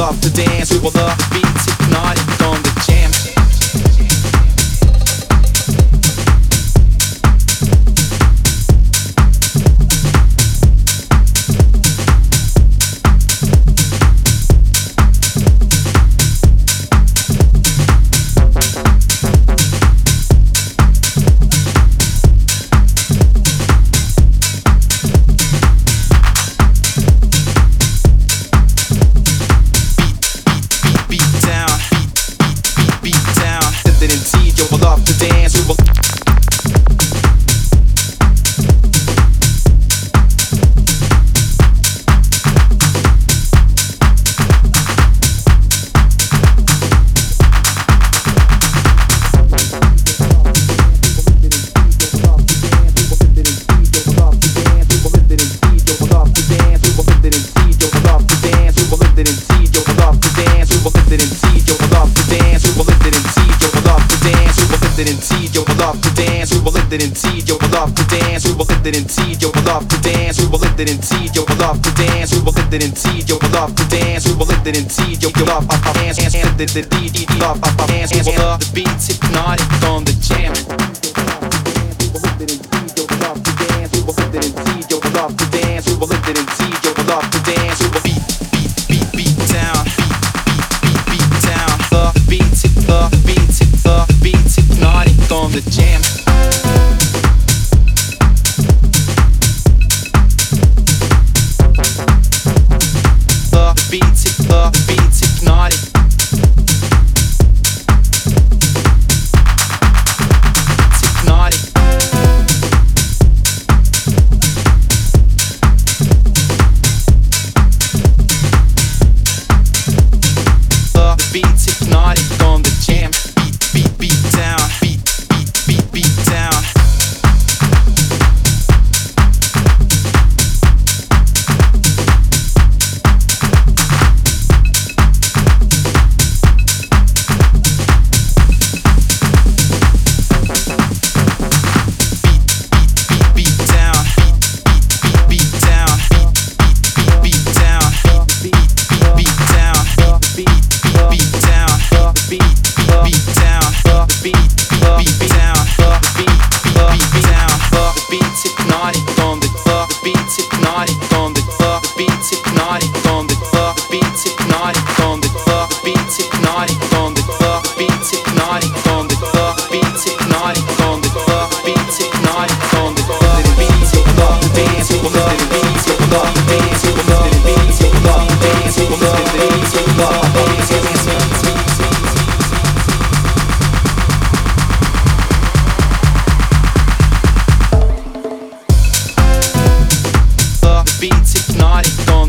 love to dance, we will love the beats, if not, it and see yo, I love to dance. We will lift it and see yo, I love to dance. We will lift it and see yo, I love to dance. We will lift it and see yo, I love to dance. We will lift it and see yo, I love to dance. Dance, dance, the the the the love, dance, dance, love the beats hypnotic on the jam. The beats, the It's not, it's.